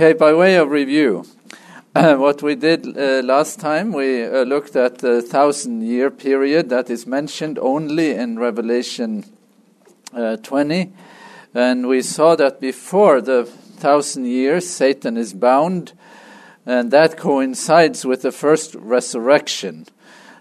Okay, by way of review, uh, what we did uh, last time, we uh, looked at the thousand year period that is mentioned only in Revelation uh, 20. And we saw that before the thousand years, Satan is bound, and that coincides with the first resurrection.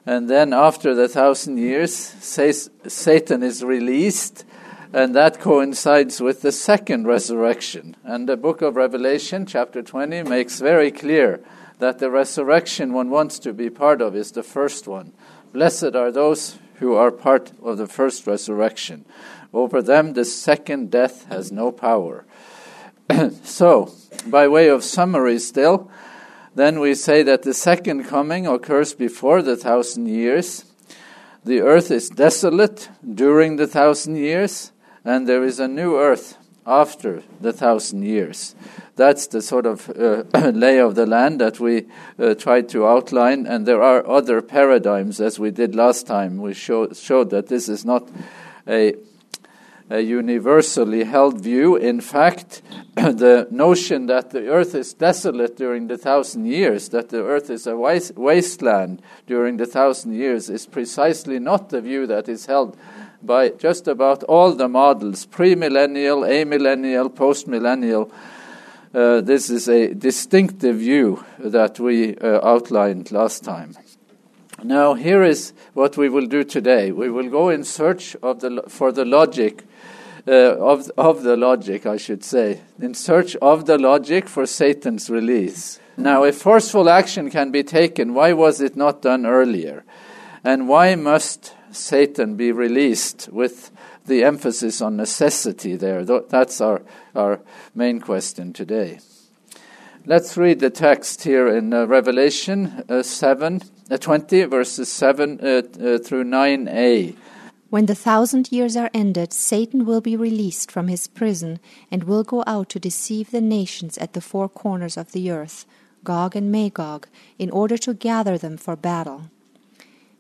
And then after the thousand years, Satan is released and that coincides with the second resurrection. And the book of Revelation, chapter 20, makes very clear that the resurrection one wants to be part of is the first one. Blessed are those who are part of the first resurrection. Over them, the second death has no power. so, by way of summary, still, then we say that the second coming occurs before the thousand years. The earth is desolate during the thousand years and there is a new earth after the thousand years. That's the sort of uh, lay of the land that we uh, tried to outline, and there are other paradigms, as we did last time. We show, showed that this is not a, a universally held view. In fact, the notion that the earth is desolate during the thousand years, that the earth is a wasteland during the thousand years, is precisely not the view that is held by just about all the models premillennial, amillennial, postmillennial. Uh, this is a distinctive view that we uh, outlined last time. Now, here is what we will do today. We will go in search of the, for the logic, uh, of, of the logic, I should say, in search of the logic for Satan's release. Now, if forceful action can be taken, why was it not done earlier? And why must Satan be released with the emphasis on necessity there. That's our, our main question today. Let's read the text here in uh, Revelation uh, 7, uh, 20, verses 7 uh, uh, through 9a. When the thousand years are ended, Satan will be released from his prison and will go out to deceive the nations at the four corners of the earth, Gog and Magog, in order to gather them for battle.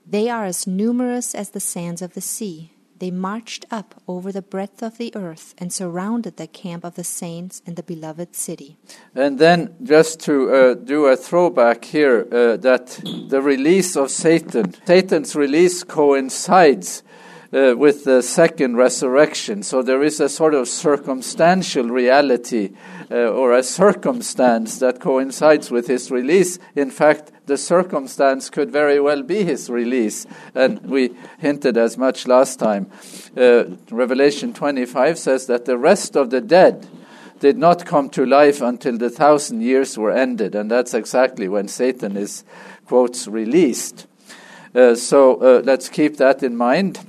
They are as numerous as the sands of the sea. They marched up over the breadth of the earth and surrounded the camp of the saints and the beloved city. And then, just to uh, do a throwback here, uh, that the release of Satan, Satan's release coincides uh, with the second resurrection. So there is a sort of circumstantial reality uh, or a circumstance that coincides with his release. In fact, the circumstance could very well be his release. And we hinted as much last time. Uh, Revelation 25 says that the rest of the dead did not come to life until the thousand years were ended. And that's exactly when Satan is, quotes, released. Uh, so uh, let's keep that in mind.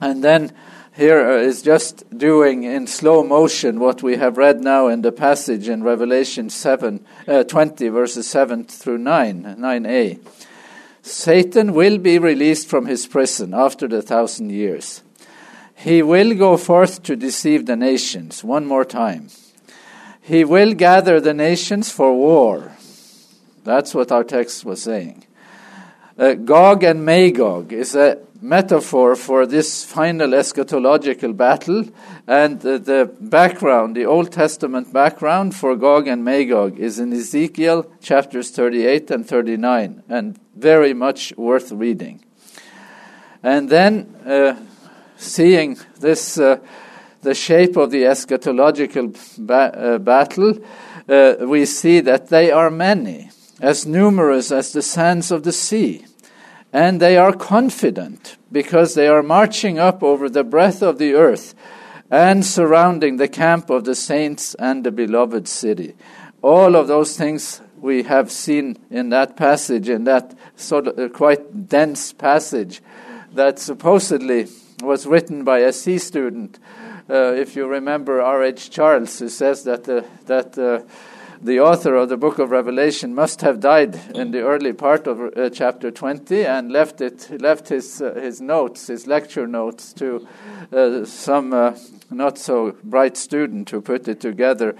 And then here uh, just doing in slow motion what we have read now in the passage in Revelation 7, uh, 20, verses 7 through 9, 9a. Satan will be released from his prison after the thousand years. He will go forth to deceive the nations one more time. He will gather the nations for war. That's what our text was saying. Uh, Gog and Magog is a metaphor for this final eschatological battle and uh, the background, the Old Testament background for Gog and Magog is in Ezekiel chapters 38 and 39 and very much worth reading. And then uh, seeing this, uh, the shape of the eschatological ba- uh, battle, uh, we see that they are many, as numerous as the sands of the sea and they are confident because they are marching up over the breadth of the earth and surrounding the camp of the saints and the beloved city. All of those things we have seen in that passage, in that sort of uh, quite dense passage that supposedly was written by a C student. Uh, if you remember R.H. Charles, who says that, uh, that uh, the author of the book of Revelation must have died in the early part of uh, chapter 20 and left it left his uh, his notes his lecture notes to uh, some uh, not so bright student who put it together.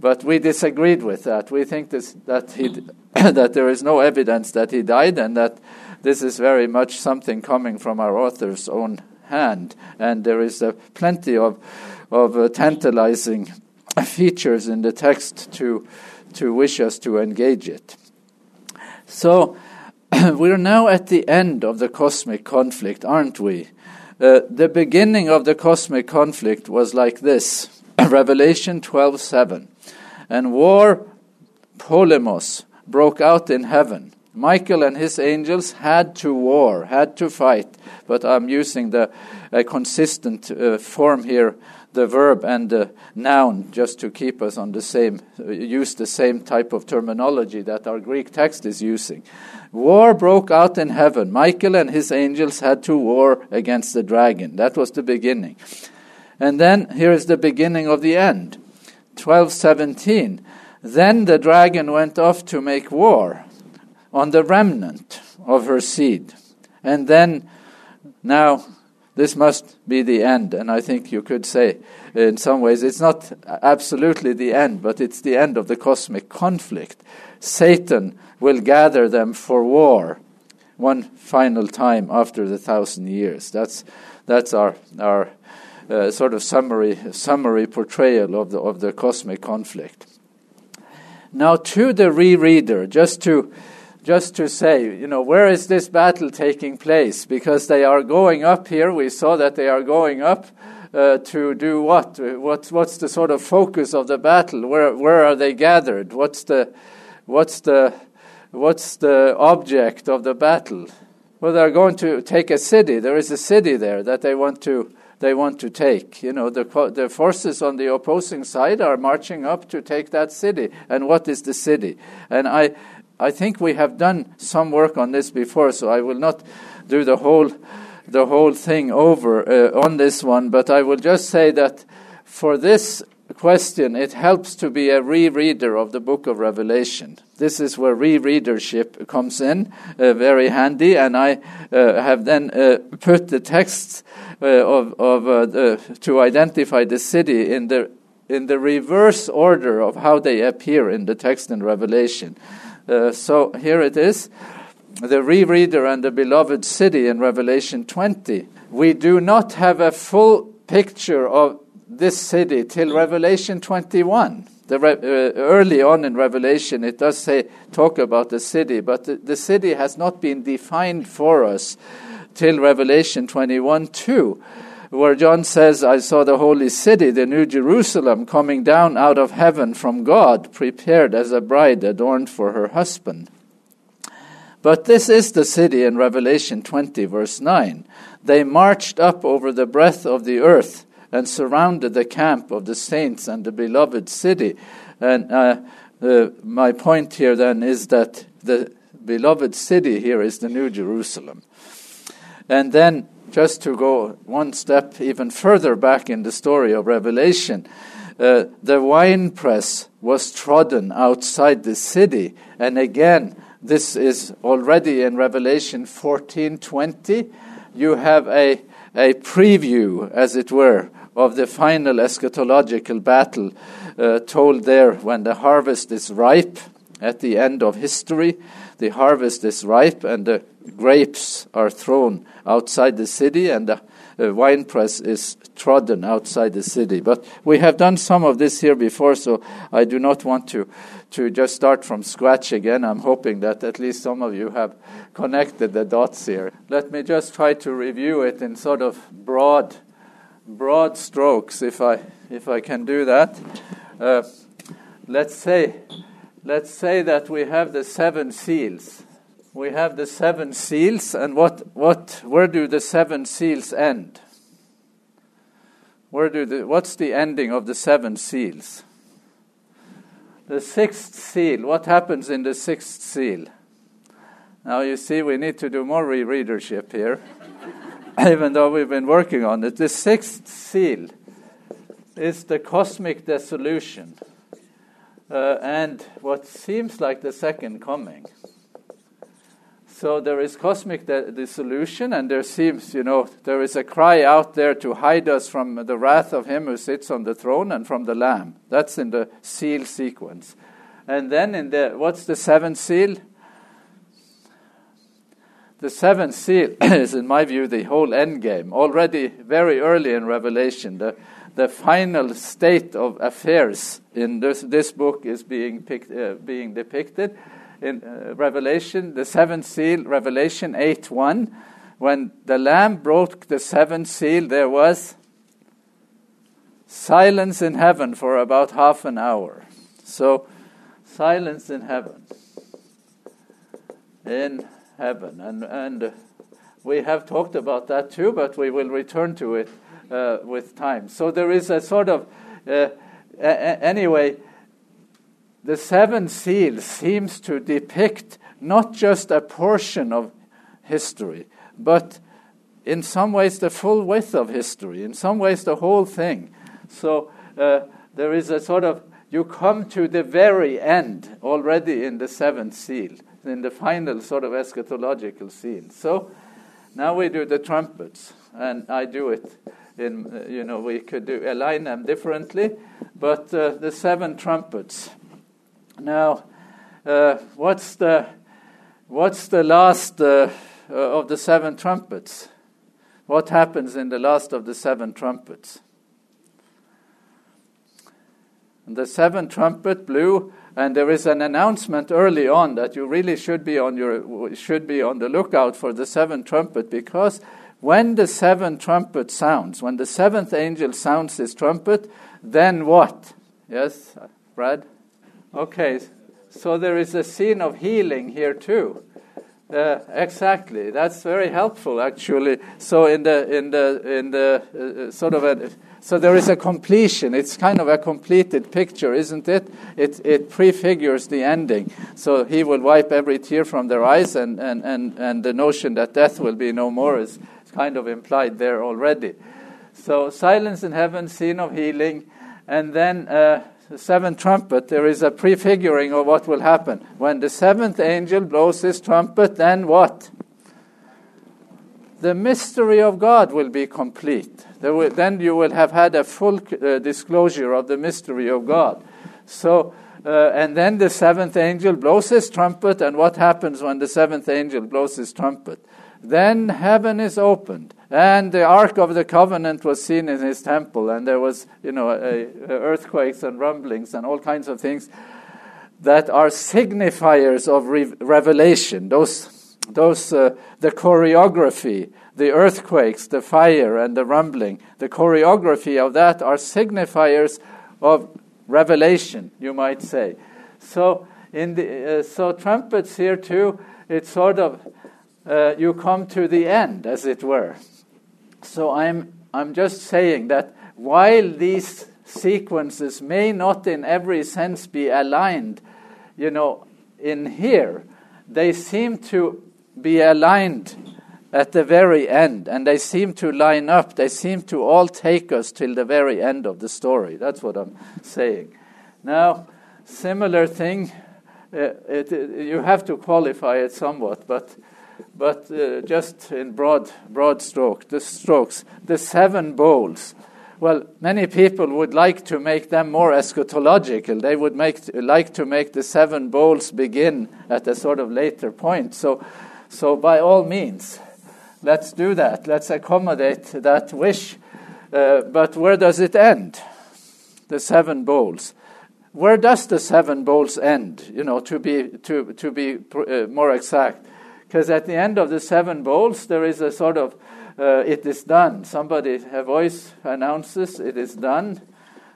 But we disagreed with that. We think this, that he that there is no evidence that he died and that this is very much something coming from our author's own hand. And there is plenty of of uh, tantalizing features in the text to, to wish us to engage it. So, we're now at the end of the cosmic conflict, aren't we? Uh, the beginning of the cosmic conflict was like this Revelation 12:7. And war, polemos, broke out in heaven. Michael and his angels had to war, had to fight, but I'm using the consistent uh, form here, the verb and the noun, just to keep us on the same, use the same type of terminology that our Greek text is using. War broke out in heaven. Michael and his angels had to war against the dragon. That was the beginning. And then here is the beginning of the end. 1217. Then the dragon went off to make war on the remnant of her seed. And then, now, this must be the end. And I think you could say, in some ways, it's not absolutely the end, but it's the end of the cosmic conflict. Satan will gather them for war one final time after the thousand years. That's, that's our, our uh, sort of summary, summary portrayal of the, of the cosmic conflict. Now, to the rereader, just to just to say, you know, where is this battle taking place? Because they are going up here. We saw that they are going up uh, to do what? What's what's the sort of focus of the battle? Where where are they gathered? What's the what's the what's the object of the battle? Well, they're going to take a city. There is a city there that they want to they want to take. You know, the the forces on the opposing side are marching up to take that city. And what is the city? And I I think we have done some work on this before, so I will not do the whole the whole thing over uh, on this one, but I will just say that for this question, it helps to be a rereader of the book of Revelation. This is where rereadership comes in, uh, very handy, and I uh, have then uh, put the texts uh, of, of uh, the, to identify the city in the in the reverse order of how they appear in the text in Revelation. Uh, so here it is the rereader and the beloved city in Revelation 20. We do not have a full picture of this city till Revelation 21. The re- uh, early on in Revelation, it does say talk about the city, but the, the city has not been defined for us till Revelation 21 2 where John says, I saw the holy city, the new Jerusalem, coming down out of heaven from God, prepared as a bride adorned for her husband. But this is the city in Revelation 20, verse 9. They marched up over the breadth of the earth and surrounded the camp of the saints and the beloved city. And uh, uh, my point here then is that the beloved city here is the New Jerusalem. And then just to go one step even further back in the story of Revelation, uh, the winepress was trodden outside the city. And again, this is already in Revelation 14:20. You have a, a preview, as it were, of the final eschatological battle uh, told there when the harvest is ripe at the end of history. The harvest is ripe and the grapes are thrown outside the city and the uh, winepress is trodden outside the city. But we have done some of this here before, so I do not want to, to just start from scratch again. I'm hoping that at least some of you have connected the dots here. Let me just try to review it in sort of broad, broad strokes, if I, if I can do that. Uh, let's say, let's say that we have the seven seals we have the seven seals, and what, what, where do the seven seals end? Where do the, what's the ending of the seven seals? The sixth seal. What happens in the sixth seal? Now you see, we need to do more rereadership here, even though we've been working on it. The sixth seal is the cosmic dissolution, uh, and what seems like the second coming. So there is cosmic dissolution, and there seems, you know, there is a cry out there to hide us from the wrath of him who sits on the throne and from the Lamb. That's in the seal sequence. And then in the, what's the seventh seal? The seventh seal is, in my view, the whole end game. Already very early in Revelation, the, the final state of affairs in this, this book is being, picked, uh, being depicted in uh, Revelation, the seventh seal, Revelation 8 1. When the Lamb broke the seventh seal, there was silence in heaven for about half an hour. So, silence in heaven. In heaven. And, and we have talked about that too, but we will return to it uh, with time. So there is a sort of, uh, a- anyway, the seven seals seems to depict not just a portion of history, but in some ways the full width of history, in some ways the whole thing. So uh, there is a sort of, you come to the very end already in the seventh seal, in the final sort of eschatological scene. So now we do the trumpets, and I do it in, uh, you know, we could do, align them differently, but uh, the seven trumpets. Now, uh, what's the what's the last uh, uh, of the seven trumpets? What happens in the last of the seven trumpets? And the seventh trumpet blew, and there is an announcement early on that you really should be on your should be on the lookout for the seventh trumpet because when the seventh trumpet sounds, when the seventh angel sounds his trumpet, then what? Yes, Brad? Okay, so there is a scene of healing here too. Uh, exactly, that's very helpful actually. So in the in the in the uh, sort of a so there is a completion. It's kind of a completed picture, isn't it? It it prefigures the ending. So he will wipe every tear from their eyes, and and and and the notion that death will be no more is kind of implied there already. So silence in heaven, scene of healing, and then. Uh, the seventh trumpet, there is a prefiguring of what will happen. When the seventh angel blows his trumpet, then what? The mystery of God will be complete. Will, then you will have had a full uh, disclosure of the mystery of God. So, uh, and then the seventh angel blows his trumpet, and what happens when the seventh angel blows his trumpet? Then heaven is opened, and the ark of the covenant was seen in his temple, and there was, you know, a, a earthquakes and rumblings and all kinds of things that are signifiers of re- revelation. Those, those, uh, the choreography, the earthquakes, the fire, and the rumbling, the choreography of that are signifiers of revelation, you might say. So, in the, uh, so trumpets here too, it's sort of uh, you come to the end, as it were. So I'm, I'm just saying that while these sequences may not in every sense be aligned, you know, in here, they seem to be aligned at the very end, and they seem to line up. They seem to all take us till the very end of the story. That's what I'm saying. Now, similar thing, uh, it, it, you have to qualify it somewhat, but but uh, just in broad, broad stroke, the strokes, the seven bowls. Well, many people would like to make them more eschatological. They would make, like to make the seven bowls begin at a sort of later point. So, so by all means, let's do that. Let's accommodate that wish. Uh, but where does it end? The seven bowls. Where does the seven bowls end? You know, to be to to be uh, more exact, because at the end of the seven bowls, there is a sort of, uh, it is done. Somebody, a voice announces, it is done.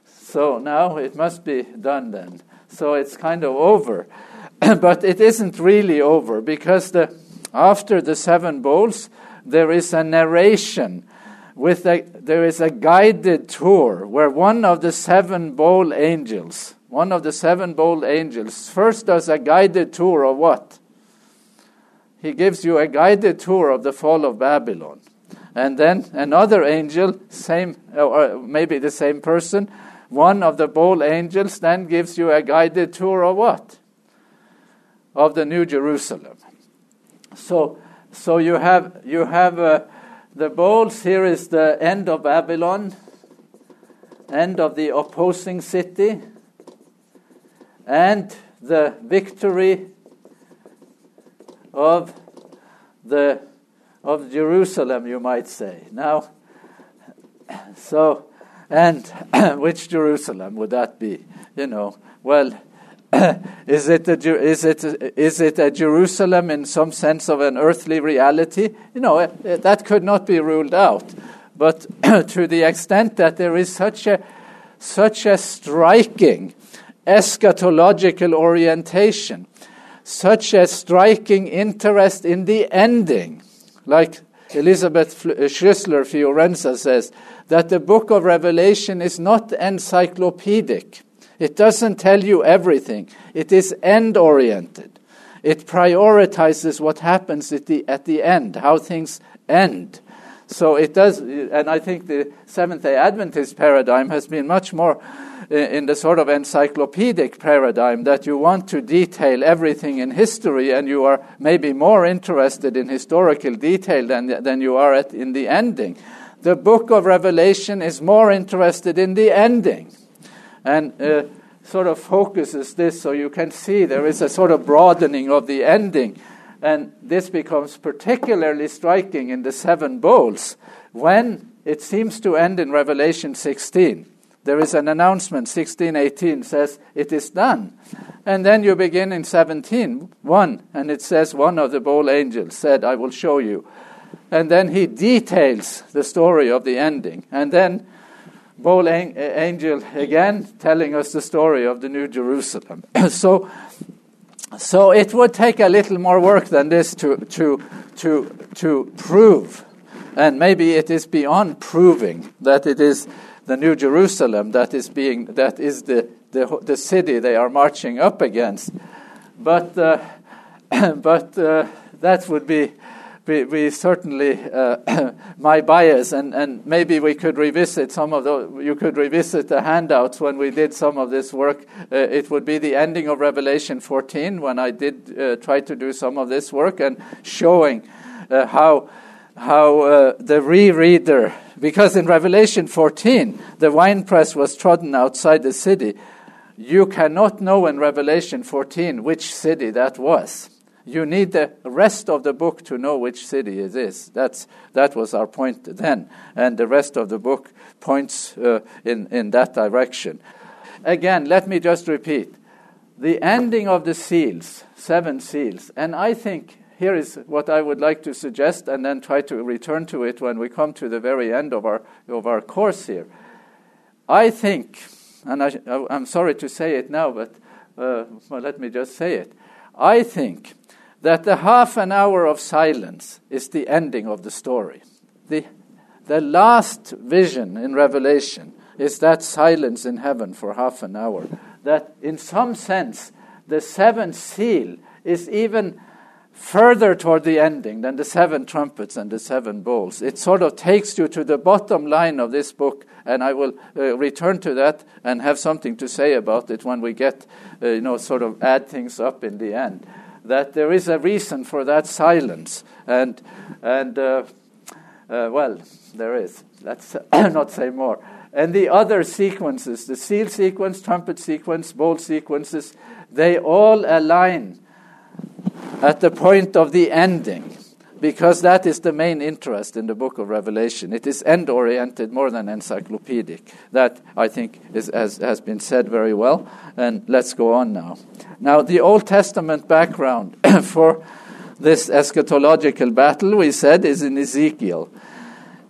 So now it must be done then. So it's kind of over. but it isn't really over because the, after the seven bowls, there is a narration with a, there is a guided tour where one of the seven bowl angels, one of the seven bowl angels, first does a guided tour of what? He gives you a guided tour of the fall of Babylon. And then another angel, same or maybe the same person, one of the bowl angels then gives you a guided tour of what? Of the New Jerusalem. So, so you have you have uh, the bowls. Here is the end of Babylon, end of the opposing city, and the victory of the of Jerusalem, you might say. Now, so And which Jerusalem would that be? You know, well, is it a, is it is it a Jerusalem in some sense of an earthly reality? You know, eh, eh, that could not be ruled out. But to the extent that there is such a such a striking eschatological orientation, such a striking interest in the ending, like Elisabeth uh, Schüssler Fiorenza says, that the book of Revelation is not encyclopedic. It doesn't tell you everything. It is end oriented. It prioritizes what happens at the, at the end, how things end. So it does, and I think the Seventh day Adventist paradigm has been much more in the sort of encyclopedic paradigm that you want to detail everything in history and you are maybe more interested in historical detail than, than you are at, in the ending. The book of Revelation is more interested in the ending and uh, sort of focuses this so you can see there is a sort of broadening of the ending. And this becomes particularly striking in the seven bowls when it seems to end in Revelation 16 there is an announcement 1618 says it is done. And then you begin in 17 1 and it says one of the bowl angels said i will show you and then he details the story of the ending. And then bowl angel again telling us the story of the new jerusalem. So so it would take a little more work than this to to to to prove. And maybe it is beyond proving that it is the New Jerusalem that is being that is the the, the city they are marching up against. But uh, but uh, that would be be certainly uh, my bias, and, and maybe we could revisit some of the. You could revisit the handouts when we did some of this work. Uh, it would be the ending of Revelation 14 when I did uh, try to do some of this work and showing uh, how how uh, the rereader, because in Revelation 14, the winepress was trodden outside the city. You cannot know in Revelation 14 which city that was. You need the rest of the book to know which city it is. That's, that was our point then. And the rest of the book points uh, in, in that direction. Again, let me just repeat the ending of the seals, seven seals, and I think here is what I would like to suggest and then try to return to it when we come to the very end of our, of our course here. I think, and I, am sorry to say it now, but uh, well, let me just say it. I think that the half an hour of silence is the ending of the story. The, the last vision in Revelation is that silence in heaven for half an hour. That, in some sense, the seventh seal is even further toward the ending than the seven trumpets and the seven bowls. It sort of takes you to the bottom line of this book, and I will uh, return to that and have something to say about it when we get, uh, you know, sort of add things up in the end. That there is a reason for that silence, and and uh, uh well, there is. Let's not say more. And the other sequences, the seal sequence, trumpet sequence, bowl sequences, they all align at the point of the ending, because that is the main interest in the book of Revelation. It is end oriented more than encyclopedic. That, I think, is, has, has been said very well. And let's go on now. Now, the Old Testament background for this eschatological battle, we said, is in Ezekiel.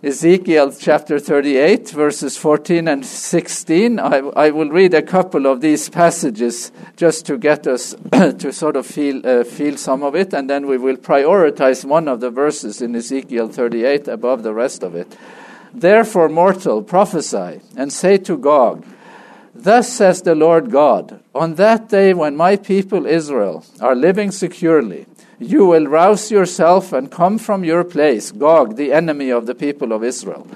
Ezekiel chapter 38, verses 14 and 16. I, I, will read a couple of these passages just to get us to sort of feel, uh, feel some of it, and then we will prioritize one of the verses in Ezekiel 38 above the rest of it. Therefore, mortal, prophesy and say to Gog, Thus says the Lord God, on that day when my people Israel are living securely, you will rouse yourself and come from your place, Gog, the enemy of the people of Israel.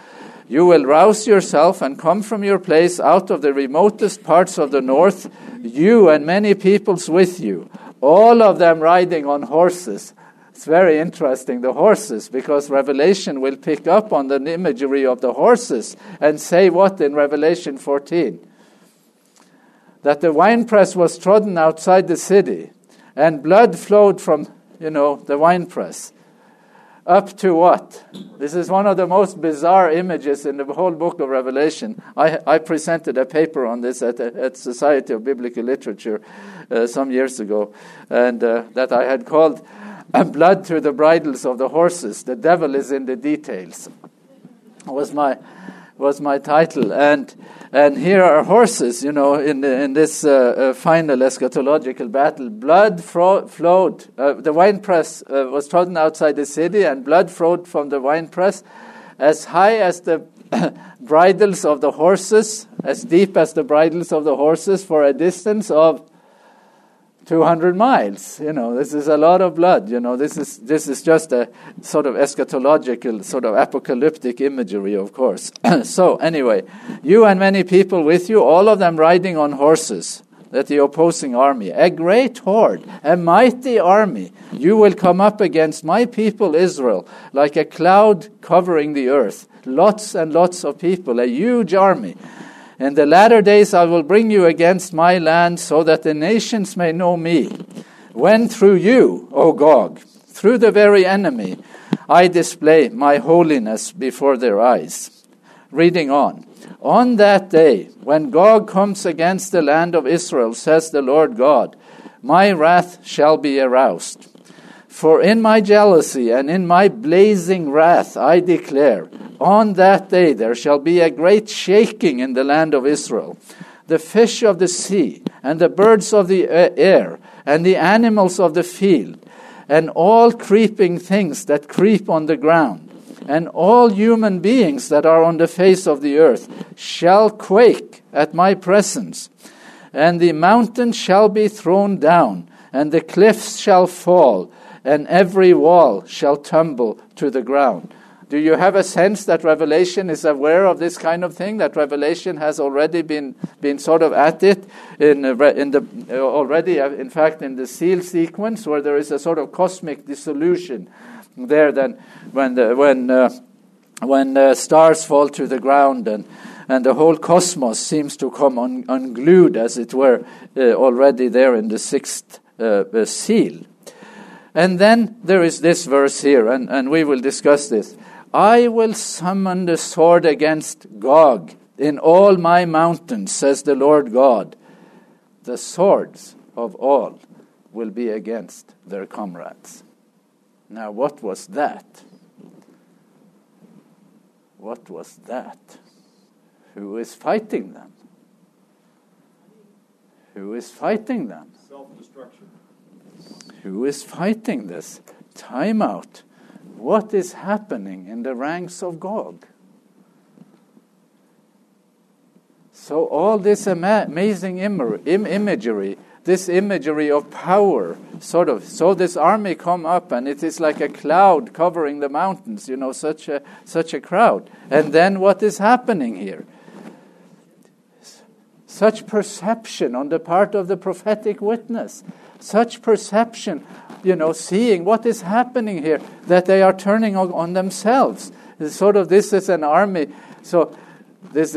You will rouse yourself and come from your place out of the remotest parts of the north, you and many peoples with you, all of them riding on horses. It's very interesting, the horses, because Revelation will pick up on the imagery of the horses and say what in Revelation 14? That the winepress was trodden outside the city, and blood flowed from you know, the wine press. up to what? This is one of the most bizarre images in the whole book of Revelation. I, I presented a paper on this at, at Society of Biblical Literature uh, some years ago, and uh, that I had called "Blood to the Bridles of the Horses." The devil is in the details. Was my was my title, and and here are horses, you know, in in this uh, uh, final eschatological battle. Blood fro- flowed. Uh, the winepress uh, was trodden outside the city, and blood flowed from the winepress as high as the bridles of the horses, as deep as the bridles of the horses, for a distance of 200 miles. You know, this is a lot of blood. You know, this is this is just a sort of eschatological, sort of apocalyptic imagery, of course. so anyway, you and many people with you, all of them riding on horses. That the opposing army, a great horde, a mighty army, you will come up against my people Israel like a cloud covering the earth. Lots and lots of people, a huge army. In the latter days I will bring you against my land, so that the nations may know me. When through you, O Gog, through the very enemy, I display my holiness before their eyes. Reading on. On that day, when Gog comes against the land of Israel, says the Lord God, my wrath shall be aroused. For in my jealousy and in my blazing wrath I declare, on that day there shall be a great shaking in the land of Israel. The fish of the sea, and the birds of the air, and the animals of the field, and all creeping things that creep on the ground, and all human beings that are on the face of the earth, shall quake at my presence. And the mountains shall be thrown down, and the cliffs shall fall and every wall shall tumble to the ground. Do you have a sense that Revelation is aware of this kind of thing? That Revelation has already been, been sort of at it in, uh, in the uh, already, uh, in fact, in the seal sequence, where there is a sort of cosmic dissolution there. Then, when the, when uh, when stars fall to the ground and and the whole cosmos seems to come un, unglued, as it were, uh, already there in the sixth seal. And then there is this verse here, and, and we will discuss this. I will summon the sword against Gog in all my mountains, says the Lord God. The swords of all will be against their comrades. Now, what was that? What was that? Who is fighting them? Who is fighting them? Self destruction. Who is fighting this? Time out. What is happening in the ranks of Gog? So, all this ama- amazing Im- imagery, this imagery of power, sort of, so this army come up and it is like a cloud covering the mountains, you know, such a, such a crowd. And then what is happening here? Such perception on the part of the prophetic witness such perception, you know, seeing what is happening here, that they are turning on, themselves. It's sort of this is an army. So, this,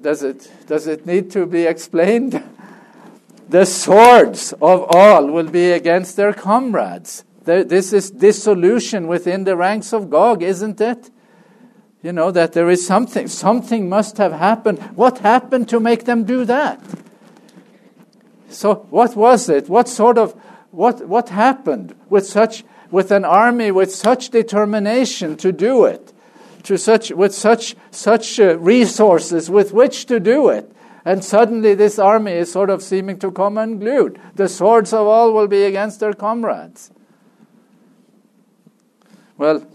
does, it, does it need to be explained? The swords of all will be against their comrades. This is dissolution within the ranks of Gog, isn't it? You know, that there is something, something must have happened. What happened to make them do that? So what was it? What sort of what what happened with such with an army with such determination to do it, to such with such such uh, resources with which to do it? And suddenly this army is sort of seeming to come unglued. The swords of all will be against their comrades. Well,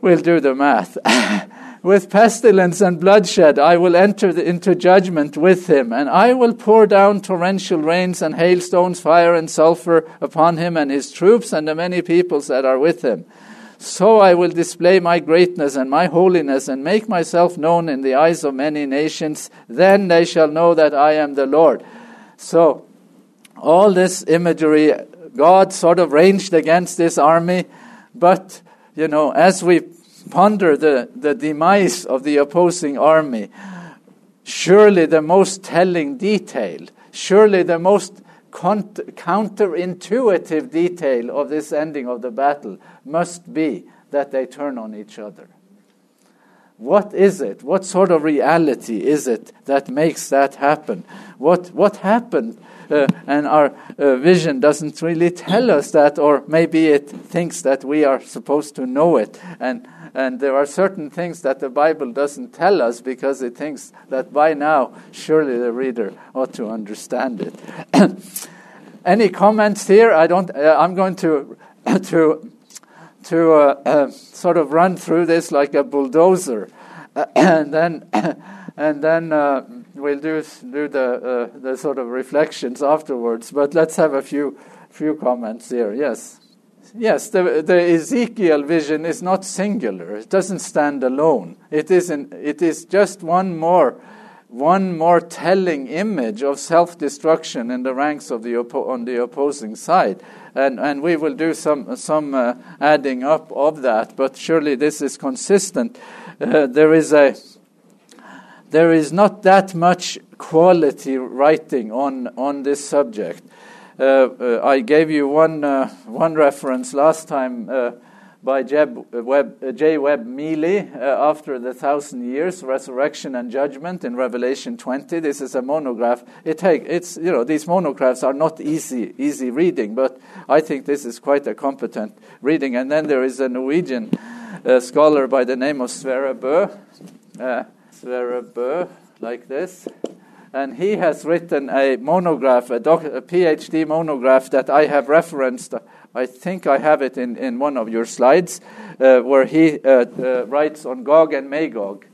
we'll do the math. with pestilence and bloodshed I will enter the, into judgment with him, and I will pour down torrential rains and hailstones, fire and sulfur upon him and his troops and the many peoples that are with him. So I will display my greatness and my holiness and make myself known in the eyes of many nations. Then they shall know that I am the Lord. So, all this imagery, God sort of ranged against this army, but, you know, as we ponder the, the demise of the opposing army, surely the most telling detail, surely the most counterintuitive detail of this ending of the battle must be that they turn on each other. What is it? What sort of reality is it that makes that happen? What, what happened? Uh, and our uh, vision doesn't really tell us that, or maybe it thinks that we are supposed to know it. And, and there are certain things that the Bible doesn't tell us because it thinks that by now, surely the reader ought to understand it. Any comments here? I don't. Uh, I'm going to to to uh, uh, sort of run through this like a bulldozer, uh, and then and then uh, we'll do do the uh, the sort of reflections afterwards. But let's have a few few comments here. Yes, yes. The the Ezekiel vision is not singular. It doesn't stand alone. It is an, It is just one more one more telling image of self-destruction in the ranks of the oppo- on the opposing side, and and we will do some some uh, adding up of that. But surely this is consistent. Uh, there is a there is not that much quality writing on on this subject. Uh, uh I gave you one uh, one reference last time uh, by Jeb Webb, J. Webb Mealy uh, after the thousand years, resurrection and judgment in Revelation 20. This is a monograph. It take, it's you know these monographs are not easy easy reading, but I think this is quite a competent reading. And then there is a Norwegian uh, scholar by the name of Sverre Bøe, uh, Sverre Bøe, like this. And he has written a monograph, a, doc, a PhD monograph that I have referenced I think I have it in, in one of your slides, uh, where he uh, uh, writes on Gog and Magog.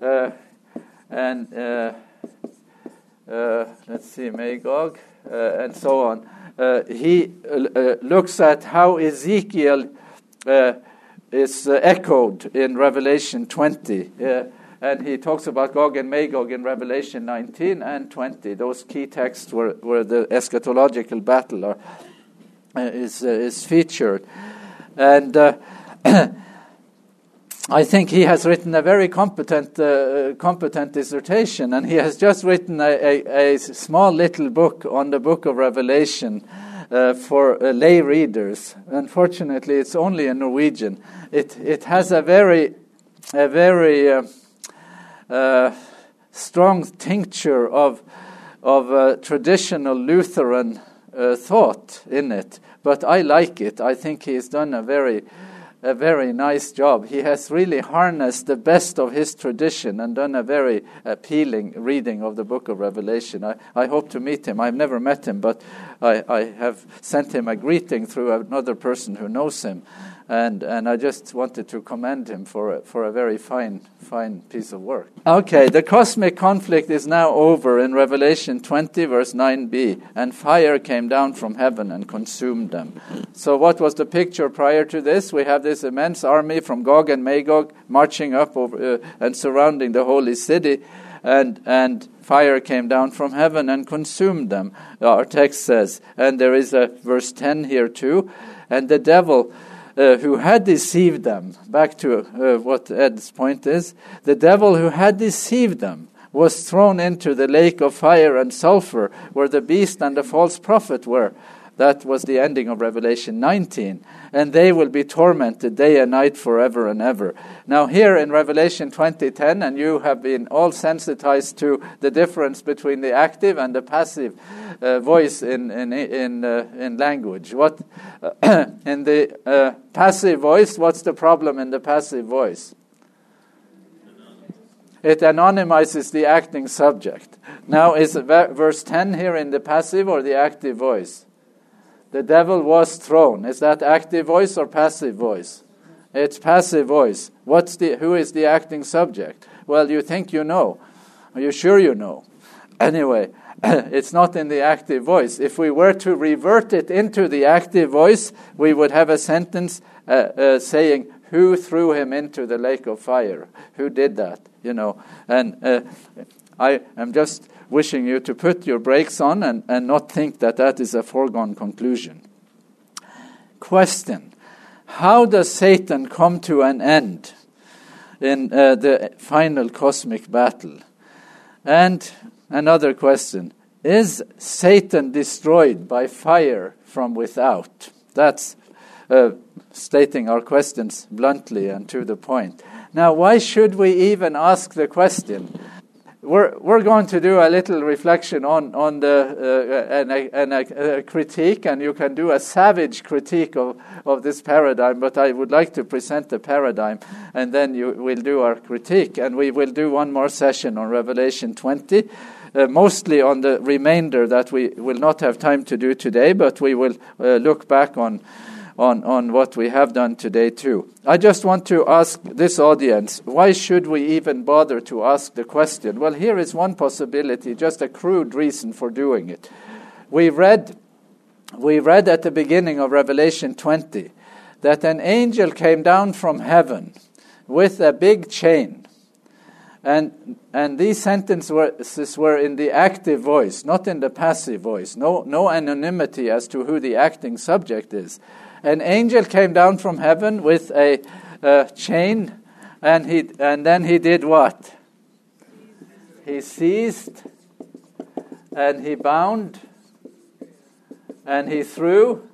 Uh, and uh, uh, let's see, Magog, and so on. he looks at how Ezekiel is echoed in Revelation 20 and he talks about Gog and Magog in Revelation 19 and 20. Those key texts where, where the eschatological battle are, uh, is, uh, is featured. And uh, I think he has written a very competent, uh, competent dissertation, and he has just written a, a, a, small little book on the book of Revelation uh, for uh, lay readers. Unfortunately, it's only in Norwegian. It, it has a very, a very strong tincture of, of traditional Lutheran uh, thought in it, but I like it. I think he's done a very, a very nice job. He has really harnessed the best of his tradition and done a very appealing reading of the book of Revelation. I, I hope to meet him. I've never met him, but I, I have sent him a greeting through another person who knows him and and I just wanted to commend him for for a very fine fine piece of work. Okay, the cosmic conflict is now over in Revelation 20 verse 9b, and fire came down from heaven and consumed them. So what was the picture prior to this? We have this immense army from Gog and Magog marching up over, uh, and surrounding the holy city, and and fire came down from heaven and consumed them. Our text says, and there is a verse 10 here too, and the devil uh, who had deceived them, back to uh, what Ed's point is, the devil who had deceived them was thrown into the lake of fire and sulfur where the beast and the false prophet were. That was the ending of Revelation 19. And they will be tormented day and night forever and ever. Now, here in Revelation 20:10, and you have been all sensitized to the difference between the active and the passive uh, voice in, in, in, uh, in language. What, uh, in the uh, passive voice, what's the problem in the passive voice? It anonymizes the acting subject. Now, is verse 10 here in the passive or the active voice? The devil was thrown. Is that active voice or passive voice? It's passive voice. What's the, who is the acting subject? Well, you think you know. Are you sure you know? Anyway, it's not in the active voice. If we were to revert it into the active voice, we would have a sentence uh, uh, saying, Who threw him into the lake of fire? Who did that? You know, and uh, I am just wishing you to put your brakes on and, and not think that that is a foregone conclusion. Question How does Satan come to an end in uh, the final cosmic battle? And another question is Satan destroyed by fire from without? That's uh, stating our questions bluntly and to the point. Now, why should we even ask the question? We're, we're going to do a little reflection on, on the uh, and, a, and a, a critique, and you can do a savage critique of, of this paradigm, but I would like to present the paradigm, and then you will do our critique. And we will do one more session on Revelation 20. Uh, mostly on the remainder that we will not have time to do today, but we will uh, look back on on, on what we have done today, too. I just want to ask this audience why should we even bother to ask the question? Well, here is one possibility, just a crude reason for doing it. We read, we read at the beginning of Revelation 20 that an angel came down from heaven with a big chain. And, and these sentences were in the active voice, not in the passive voice. No, no anonymity as to who the acting subject is an angel came down from heaven with a, a chain, and, he, and then he did what? He seized, and he bound, and he threw,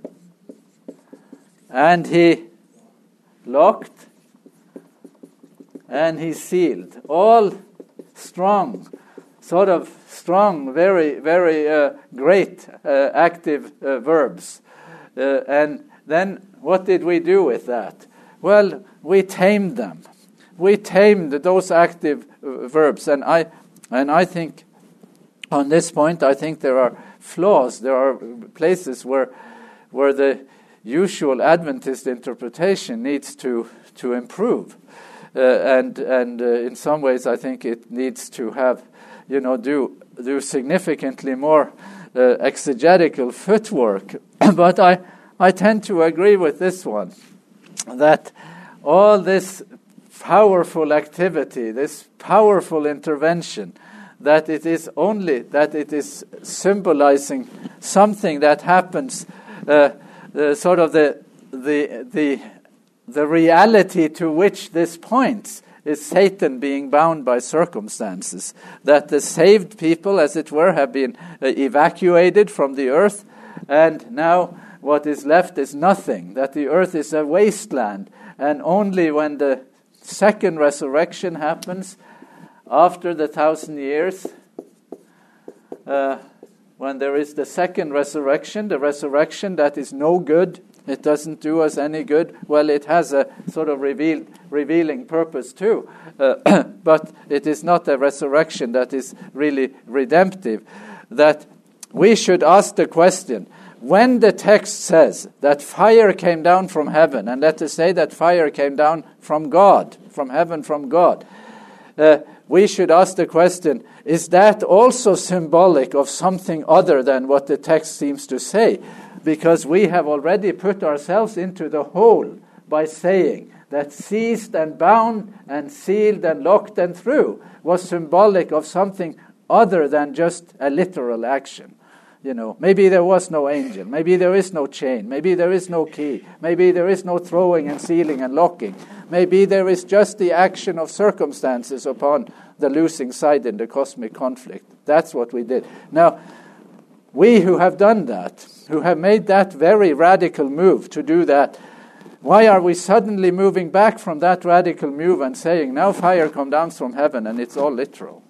and he locked, and he sealed. All strong, sort of strong, very, very uh, great uh, active uh, verbs. Uh, and then what did we do with that? Well, we tamed them. We tamed those active uh, verbs, and I, and I think on this point, I think there are flaws. There are places where, where the usual Adventist interpretation needs to, to improve. Uh, and and uh, in some ways, I think it needs to have, you know, do, do significantly more uh, exegetical footwork. but I, I tend to agree with this one that all this powerful activity, this powerful intervention, that it is only that it is symbolizing something that happens, uh, uh, sort of the the the the reality to which this points is Satan being bound by circumstances. That the saved people, as it were, have been uh, evacuated from the earth, and now what is left is nothing, that the earth is a wasteland. And only when the second resurrection happens, after the thousand years, uh, when there is the second resurrection, the resurrection that is no good, it doesn't do us any good. Well, it has a sort of reveal, revealing purpose too, uh, but it is not a resurrection that is really redemptive. That we should ask the question when the text says that fire came down from heaven, and let us say that fire came down from God, from heaven, from God, uh, we should ask the question is that also symbolic of something other than what the text seems to say? Because we have already put ourselves into the hole by saying that seized and bound and sealed and locked and threw was symbolic of something other than just a literal action. You know, maybe there was no angel. Maybe there is no chain. Maybe there is no key. Maybe there is no throwing and sealing and locking. Maybe there is just the action of circumstances upon the losing side in the cosmic conflict. That's what we did. Now, we who have done that, who have made that very radical move to do that, why are we suddenly moving back from that radical move and saying, now fire comes down from heaven and it's all literal?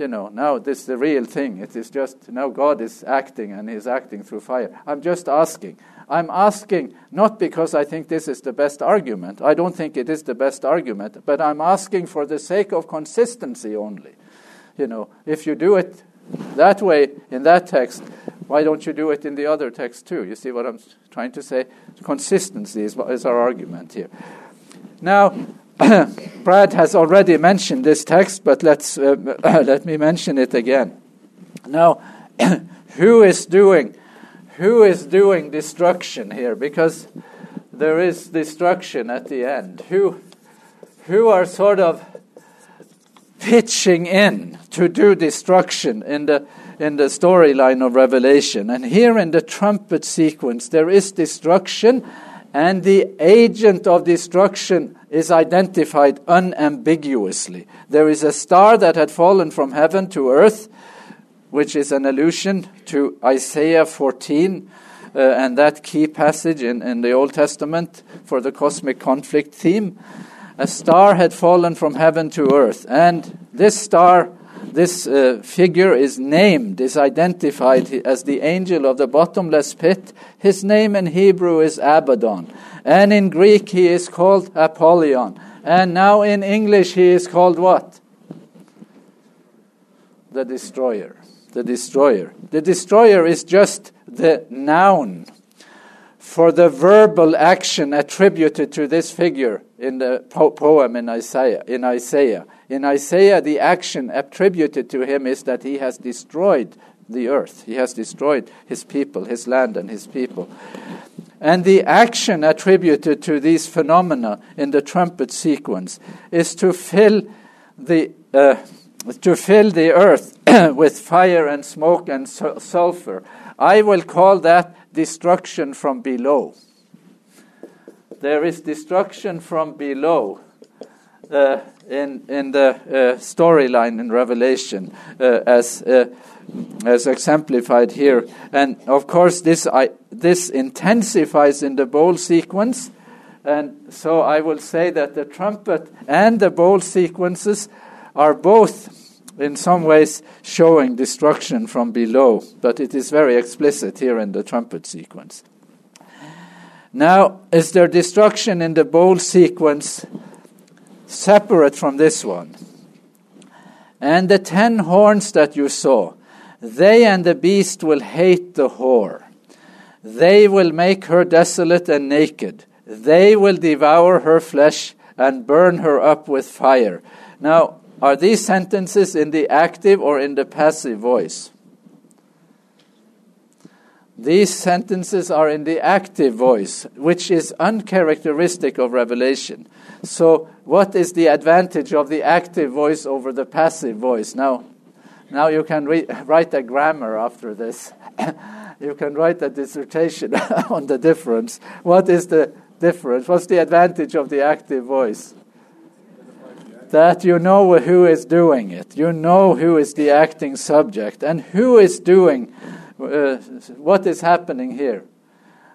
You know, now this is the real thing. It is just now God is acting and He's acting through fire. I'm just asking. I'm asking not because I think this is the best argument. I don't think it is the best argument, but I'm asking for the sake of consistency only. You know, if you do it that way in that text, why don't you do it in the other text too? You see what I'm trying to say? Consistency is, is our argument here. Now, Brad has already mentioned this text, but let's uh, let me mention it again. Now, who is doing who is doing destruction here? Because there is destruction at the end. Who who are sort of pitching in to do destruction in the in the storyline of Revelation. And here in the trumpet sequence, there is destruction, and the agent of destruction is identified unambiguously. There is a star that had fallen from heaven to earth, which is an allusion to Isaiah 14 uh, and that key passage in, in the Old Testament for the cosmic conflict theme. A star had fallen from heaven to earth, and this star, this uh, figure is named, is identified as the angel of the bottomless pit. His name in Hebrew is Abaddon, and in Greek he is called Apollyon, and now in English he is called what? The destroyer. The destroyer. The destroyer is just the noun for the verbal action attributed to this figure in the po- poem in Isaiah. In Isaiah, in Isaiah, the action attributed to him is that he has destroyed the earth. He has destroyed his people, his land, and his people. And the action attributed to these phenomena in the trumpet sequence is to fill the uh, to fill the earth with fire and smoke and sulfur I will call that destruction from below. There is destruction from below uh, in, in the uh, storyline in Revelation uh, as, uh, as exemplified here. And of course, this, I, this intensifies in the bowl sequence. And so I will say that the trumpet and the bowl sequences are both in some ways showing destruction from below, but it is very explicit here in the trumpet sequence. Now, is there destruction in the bowl sequence separate from this one? And the ten horns that you saw, they and the beast will hate the whore. They will make her desolate and naked. They will devour her flesh and burn her up with fire. Now, are these sentences in the active or in the passive voice? These sentences are in the active voice, which is uncharacteristic of Revelation. So, what is the advantage of the active voice over the passive voice? Now, now you can re- write a grammar after this. you can write a dissertation on the difference. What is the difference? What's the advantage of the active voice? That you know who is doing it. You know who is the acting subject and who is doing uh, what is happening here.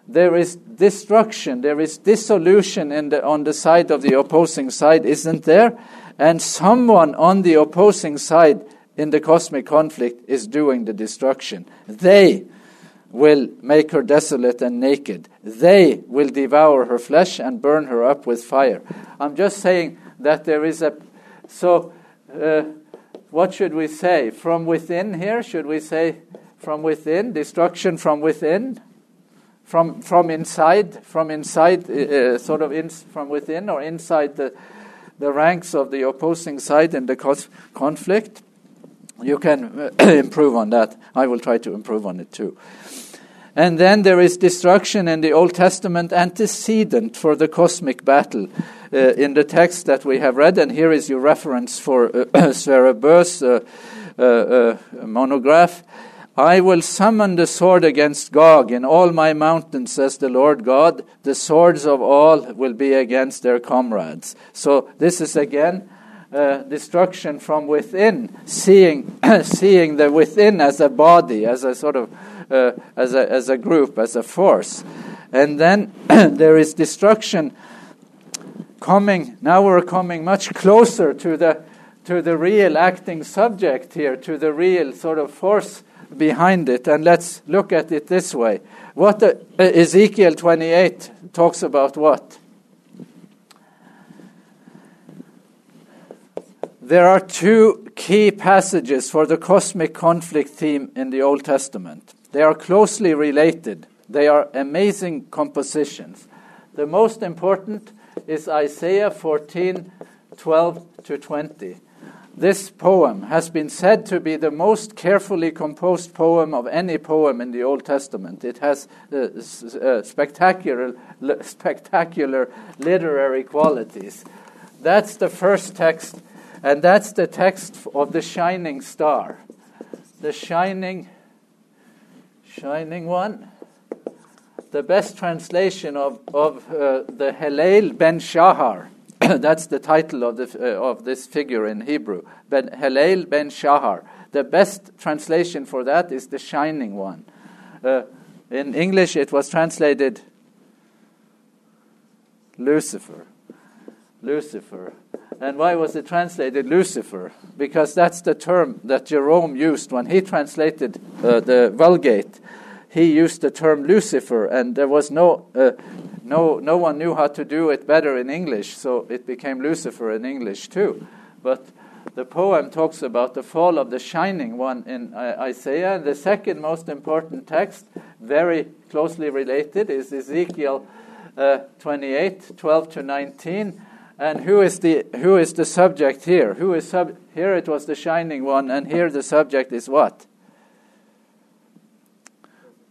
There is destruction, there is dissolution the, on the side of the opposing side, isn't there? And someone on the opposing side in the cosmic conflict is doing the destruction. They will make her desolate and naked. They will devour her flesh and burn her up with fire. I'm just saying that there is a. So, uh, what should we say? From within here? Should we say from within? Destruction from within? From, from inside? From inside, uh, uh sort of in, from within or inside the, the ranks of the opposing side in the conflict? You can uh, improve on that. I will try to improve on it too. And then there is destruction in the Old Testament antecedent for the cosmic battle uh, in the text that we have read. And here is your reference for uh, Sverre uh, uh, uh, monograph. I will summon the sword against Gog in all my mountains, says the Lord God. The swords of all will be against their comrades. So this is again uh, destruction from within, seeing seeing the within as a body, as a sort of uh, as, a, as a group, as a force. And then there is destruction coming. Now we're coming much closer to the, to the real acting subject here, to the real sort of force behind it. And let's look at it this way. What the, uh, Ezekiel 28 talks about what? There are two key passages for the cosmic conflict theme in the Old Testament. They are closely related. They are amazing compositions. The most important is Isaiah 14 12 to 20. This poem has been said to be the most carefully composed poem of any poem in the Old Testament. It has uh, uh, spectacular, spectacular literary qualities. That's the first text, and that's the text of the shining star. The shining Shining One. The best translation of, of uh, the Helel ben Shahar, that's the title of, the, uh, of this figure in Hebrew, ben, Helel ben Shahar, the best translation for that is the shining one. Uh, in English, it was translated Lucifer. Lucifer. And why was it translated Lucifer? Because that's the term that Jerome used when he translated uh, the Vulgate. He used the term Lucifer, and there was no, uh, no, no one knew how to do it better in English, so it became Lucifer in English too. But the poem talks about the fall of the shining one in Isaiah. The second most important text, very closely related, is Ezekiel uh, 28 12 to 19 and who is the who is the subject here? Who is sub here it was the shining one, and here the subject is what?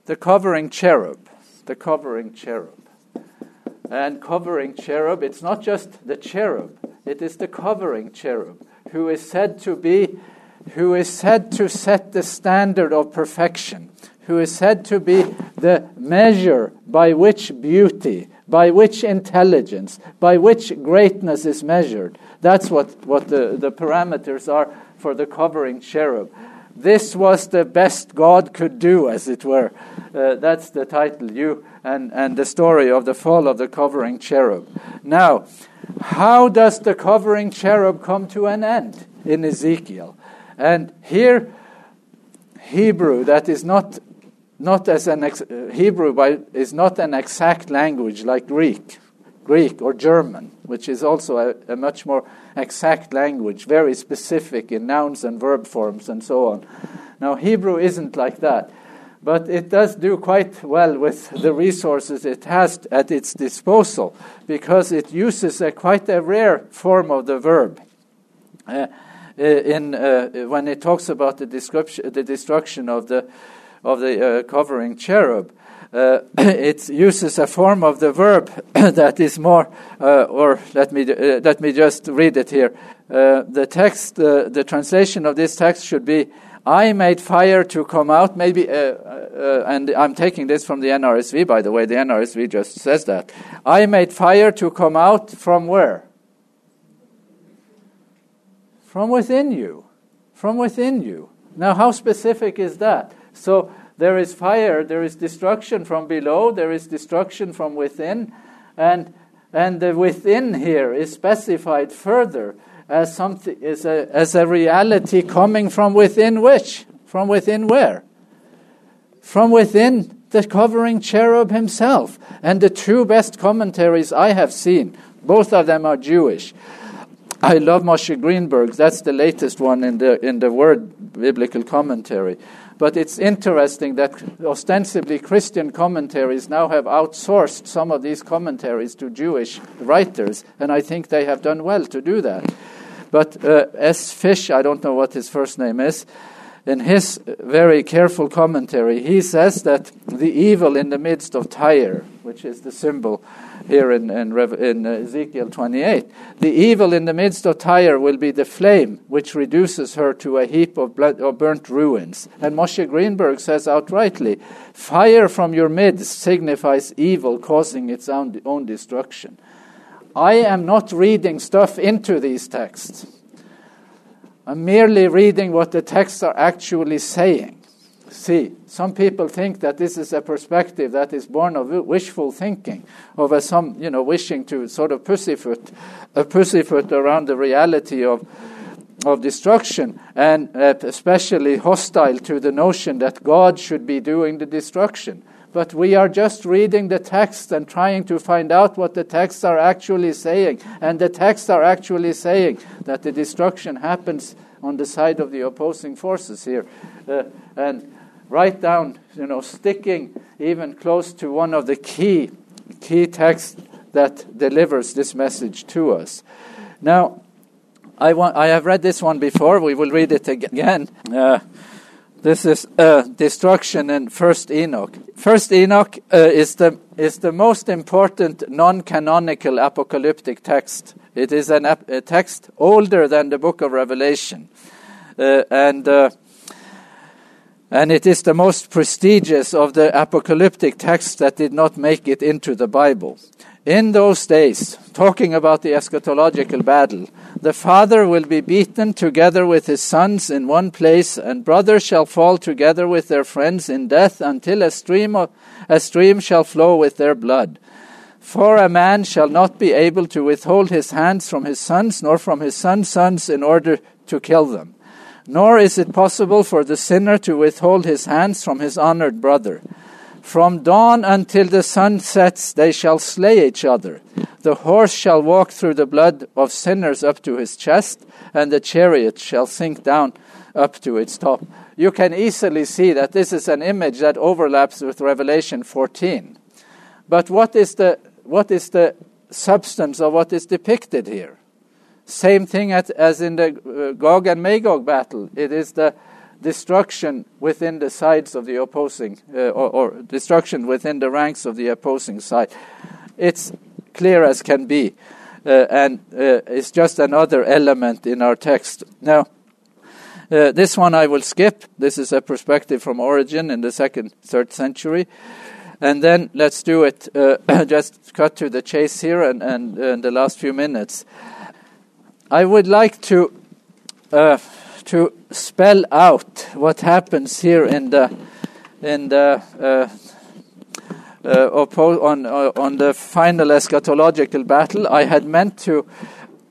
The covering cherub. The covering cherub. And covering cherub, it's not just the cherub, it is the covering cherub, who is said to be who is said to set the standard of perfection, who is said to be the measure by which beauty by which intelligence, by which greatness is measured. That's what, what the, the parameters are for the covering cherub. This was the best God could do, as it were. Uh, that's the title, you and, and the story of the fall of the covering cherub. Now, how does the covering cherub come to an end in Ezekiel? And here, Hebrew, that is not not as an ex- Hebrew by, is not an exact language like Greek, Greek or German, which is also a, a, much more exact language, very specific in nouns and verb forms and so on. Now Hebrew isn't like that, but it does do quite well with the resources it has at its disposal because it uses a quite a rare form of the verb. Uh, uh in uh, when it talks about the description, the destruction of the of the uh, covering cherub. Uh, it uses a form of the verb that is more, uh, or let me uh, let me just read it here. Uh, the text, uh, the translation of this text should be, "I made fire to come out." Maybe, and I'm taking this from the NRSV, by the way. The NRSV just says that. I made fire to come out from where? From within you. From within you. Now, how specific is that? So there is fire, there is destruction from below, there is destruction from within, and and the within here is specified further as something as a, as a reality coming from within which? From within where? From within the covering cherub himself. And the two best commentaries I have seen, both of them are Jewish. I love Moshe Greenberg. That's the latest one in the in the Word Biblical Commentary. But it's interesting that ostensibly Christian commentaries now have outsourced some of these commentaries to Jewish writers, and I think they have done well to do that. But uh, S. Fisch, I don't know what his first name is, in his very careful commentary, he says that the evil in the midst of Tyre, which is the symbol here in, in, in, uh, Ezekiel 28. The evil in the midst of Tyre will be the flame which reduces her to a heap of, blood, burnt ruins. And Moshe Greenberg says outrightly fire from your midst signifies evil causing its own, own destruction. I am not reading stuff into these texts. I'm merely reading what the texts are actually saying see. Some people think that this is a perspective that is born of wishful thinking, of some, you know, wishing to sort of pussyfoot, a pussyfoot around the reality of of destruction, and uh, especially hostile to the notion that God should be doing the destruction. But we are just reading the text and trying to find out what the texts are actually saying. And the texts are actually saying that the destruction happens on the side of the opposing forces here. Uh, and right down, you know, sticking even close to one of the key key texts that delivers this message to us. Now, I want I have read this one before. We will read it again. Uh, this is uh, destruction in First Enoch. First Enoch uh, is the is the most important non-canonical apocalyptic text. It is an, a text older than the Book of Revelation, uh, and uh, And it is the most prestigious of the apocalyptic texts that did not make it into the Bible. In those days, talking about the eschatological battle, the father will be beaten together with his sons in one place, and brothers shall fall together with their friends in death until a stream, of, a stream shall flow with their blood. For a man shall not be able to withhold his hands from his sons, nor from his sons' sons, in order to kill them nor is it possible for the sinner to withhold his hands from his honored brother. From dawn until the sun sets, they shall slay each other. The horse shall walk through the blood of sinners up to his chest, and the chariot shall sink down up to its top. You can easily see that this is an image that overlaps with Revelation 14. But what is the, what is the substance of what is depicted here? Same thing at, as in the uh, Gog and Magog battle. It is the destruction within the sides of the opposing, uh, or, or, destruction within the ranks of the opposing side. It's clear as can be, uh, and uh, it's just another element in our text. Now, uh, this one I will skip. This is a perspective from Origen in the second, third century. And then let's do it, uh, just cut to the chase here and, and, and the last few minutes. I would like to uh, to spell out what happens here in the in the uh, uh, on uh, on the final eschatological battle. I had meant to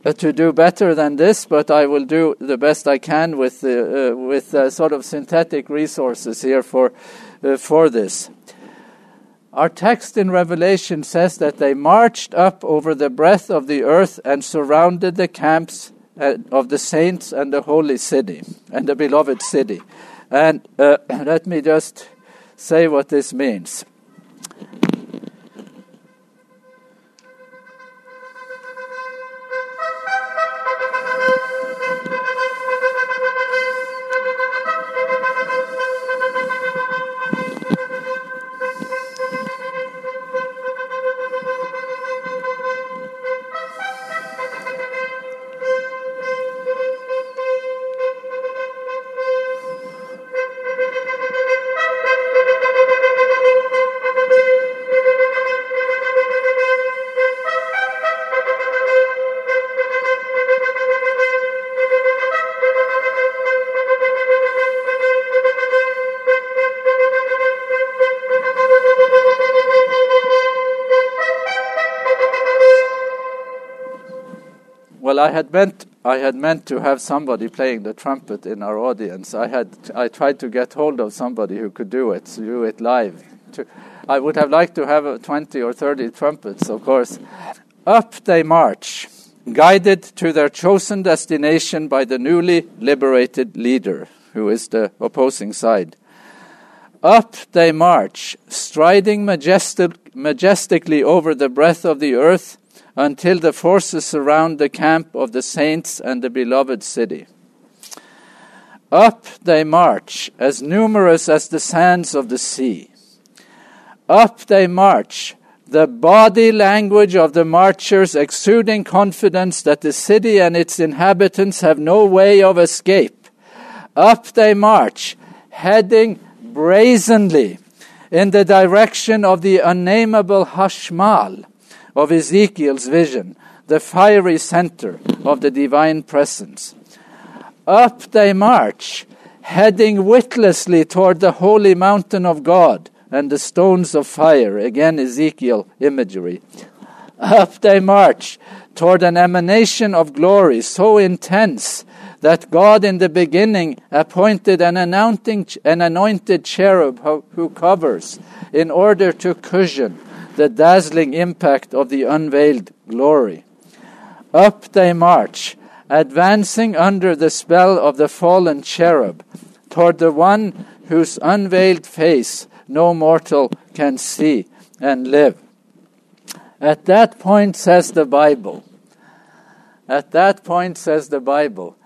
uh, to do better than this, but I will do the best I can with uh, with sort of synthetic resources here for for this. Our text in Revelation says that they marched up over the breadth of the earth and surrounded the camps uh, of the saints and the holy city and the beloved city. And uh, let me just say what this means. I had meant I had meant to have somebody playing the trumpet in our audience. I had I tried to get hold of somebody who could do it, do it live. To, I would have liked to have uh, 20 or 30 trumpets, of course. Up they march, guided to their chosen destination by the newly liberated leader, who is the opposing side. Up they march, striding majestic, majestically over the breadth of the earth until the forces surround the camp of the saints and the beloved city. Up they march, as numerous as the sands of the sea. Up they march, the body language of the marchers exuding confidence that the city and its inhabitants have no way of escape. Up they march, heading brazenly in the direction of the unnameable Hashmal, of Ezekiel's vision, the fiery center of the divine presence. Up they march, heading witlessly toward the holy mountain of God and the stones of fire. Again, Ezekiel imagery. Up they march toward an emanation of glory so intense that God in the beginning appointed an, an anointed cherub who covers in order to cushion the dazzling impact of the unveiled glory. Up they march, advancing under the spell of the fallen cherub, toward the one whose unveiled face no mortal can see and live. At that point, says the Bible, at that point, says the Bible,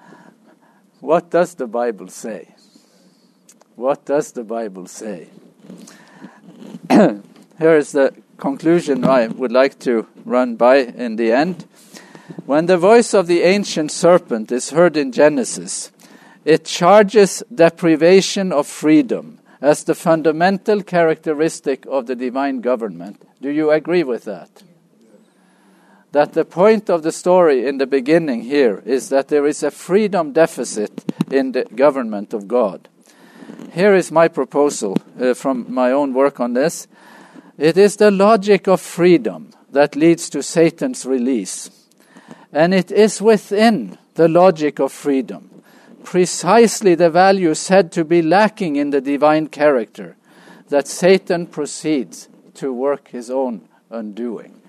what does the Bible say? What does the Bible say? Here is the conclusion I would like to run by in the end. When the voice of the ancient serpent is heard in Genesis, it charges deprivation of freedom as the fundamental characteristic of the divine government. Do you agree with that? That the point of the story in the beginning here is that there is a freedom deficit in the government of God. Here is my proposal uh, from my own work on this. It is the logic of freedom that leads to Satan's release. And it is within the logic of freedom precisely the value said to be lacking in the divine character that Satan proceeds to work his own undoing.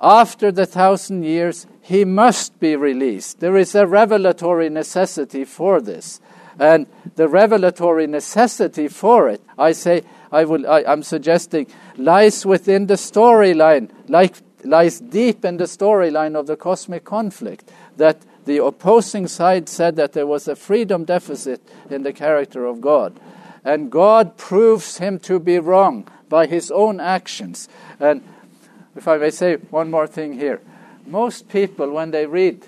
After the thousand years, he must be released. There is a revelatory necessity for this. And the revelatory necessity for it, I say, I will, I, am suggesting, lies within the storyline, like, lies deep in the storyline of the cosmic conflict. That the opposing side said that there was a freedom deficit in the character of God. And God proves him to be wrong by his own actions. And if I may say one more thing here, most people, when they read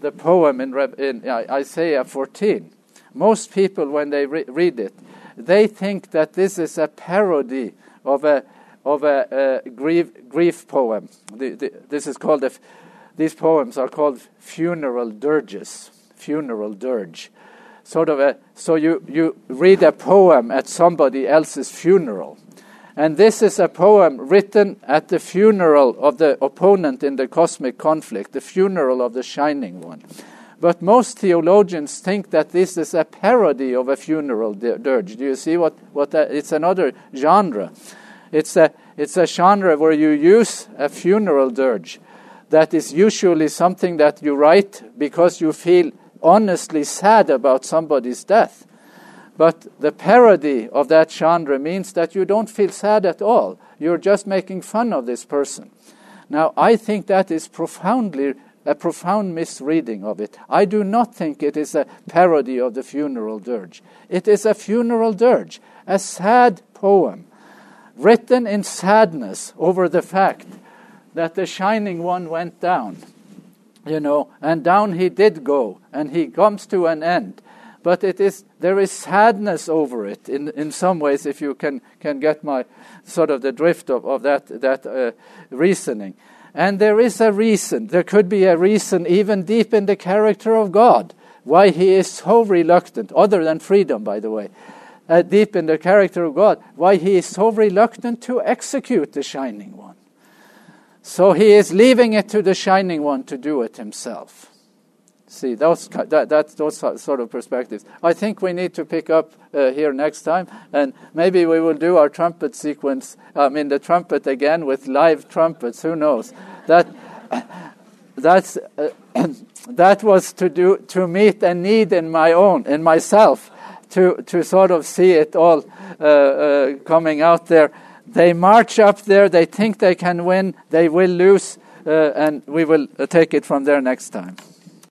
the poem in, in Isaiah 14, most people, when they re- read it, they think that this is a parody of a of a, a grief, grief poem. The, the, this is called a, these poems are called funeral dirges, funeral dirge. Sort of a, so you, you read a poem at somebody else's funeral. And this is a poem written at the funeral of the opponent in the cosmic conflict, the funeral of the Shining One. But most theologians think that this is a parody of a funeral dirge. Do you see what, what it's another genre? It's a, it's a genre where you use a funeral dirge that is usually something that you write because you feel honestly sad about somebody's death. But the parody of that genre means that you don't feel sad at all. You're just making fun of this person. Now, I think that is profoundly a profound misreading of it. I do not think it is a parody of the funeral dirge. It is a funeral dirge, a sad poem written in sadness over the fact that the shining one went down, you know, and down he did go, and he comes to an end. But it is there is sadness over it in, in some ways, if you can, can get my sort of the drift of, of that, that uh, reasoning. And there is a reason, there could be a reason even deep in the character of God, why he is so reluctant, other than freedom, by the way, uh, deep in the character of God, why he is so reluctant to execute the shining one. So he is leaving it to the Shining One to do it himself. See, those, that, that's those sort of perspectives. I think we need to pick up uh, here next time, and maybe we will do our trumpet sequence, I mean, the trumpet again with live trumpets. Who knows? That, that's, uh, that was to, do, to meet a need in my own, in myself, to, to sort of see it all uh, uh coming out there. They march up there, they think they can win, they will lose, uh, and we will uh, take it from there next time.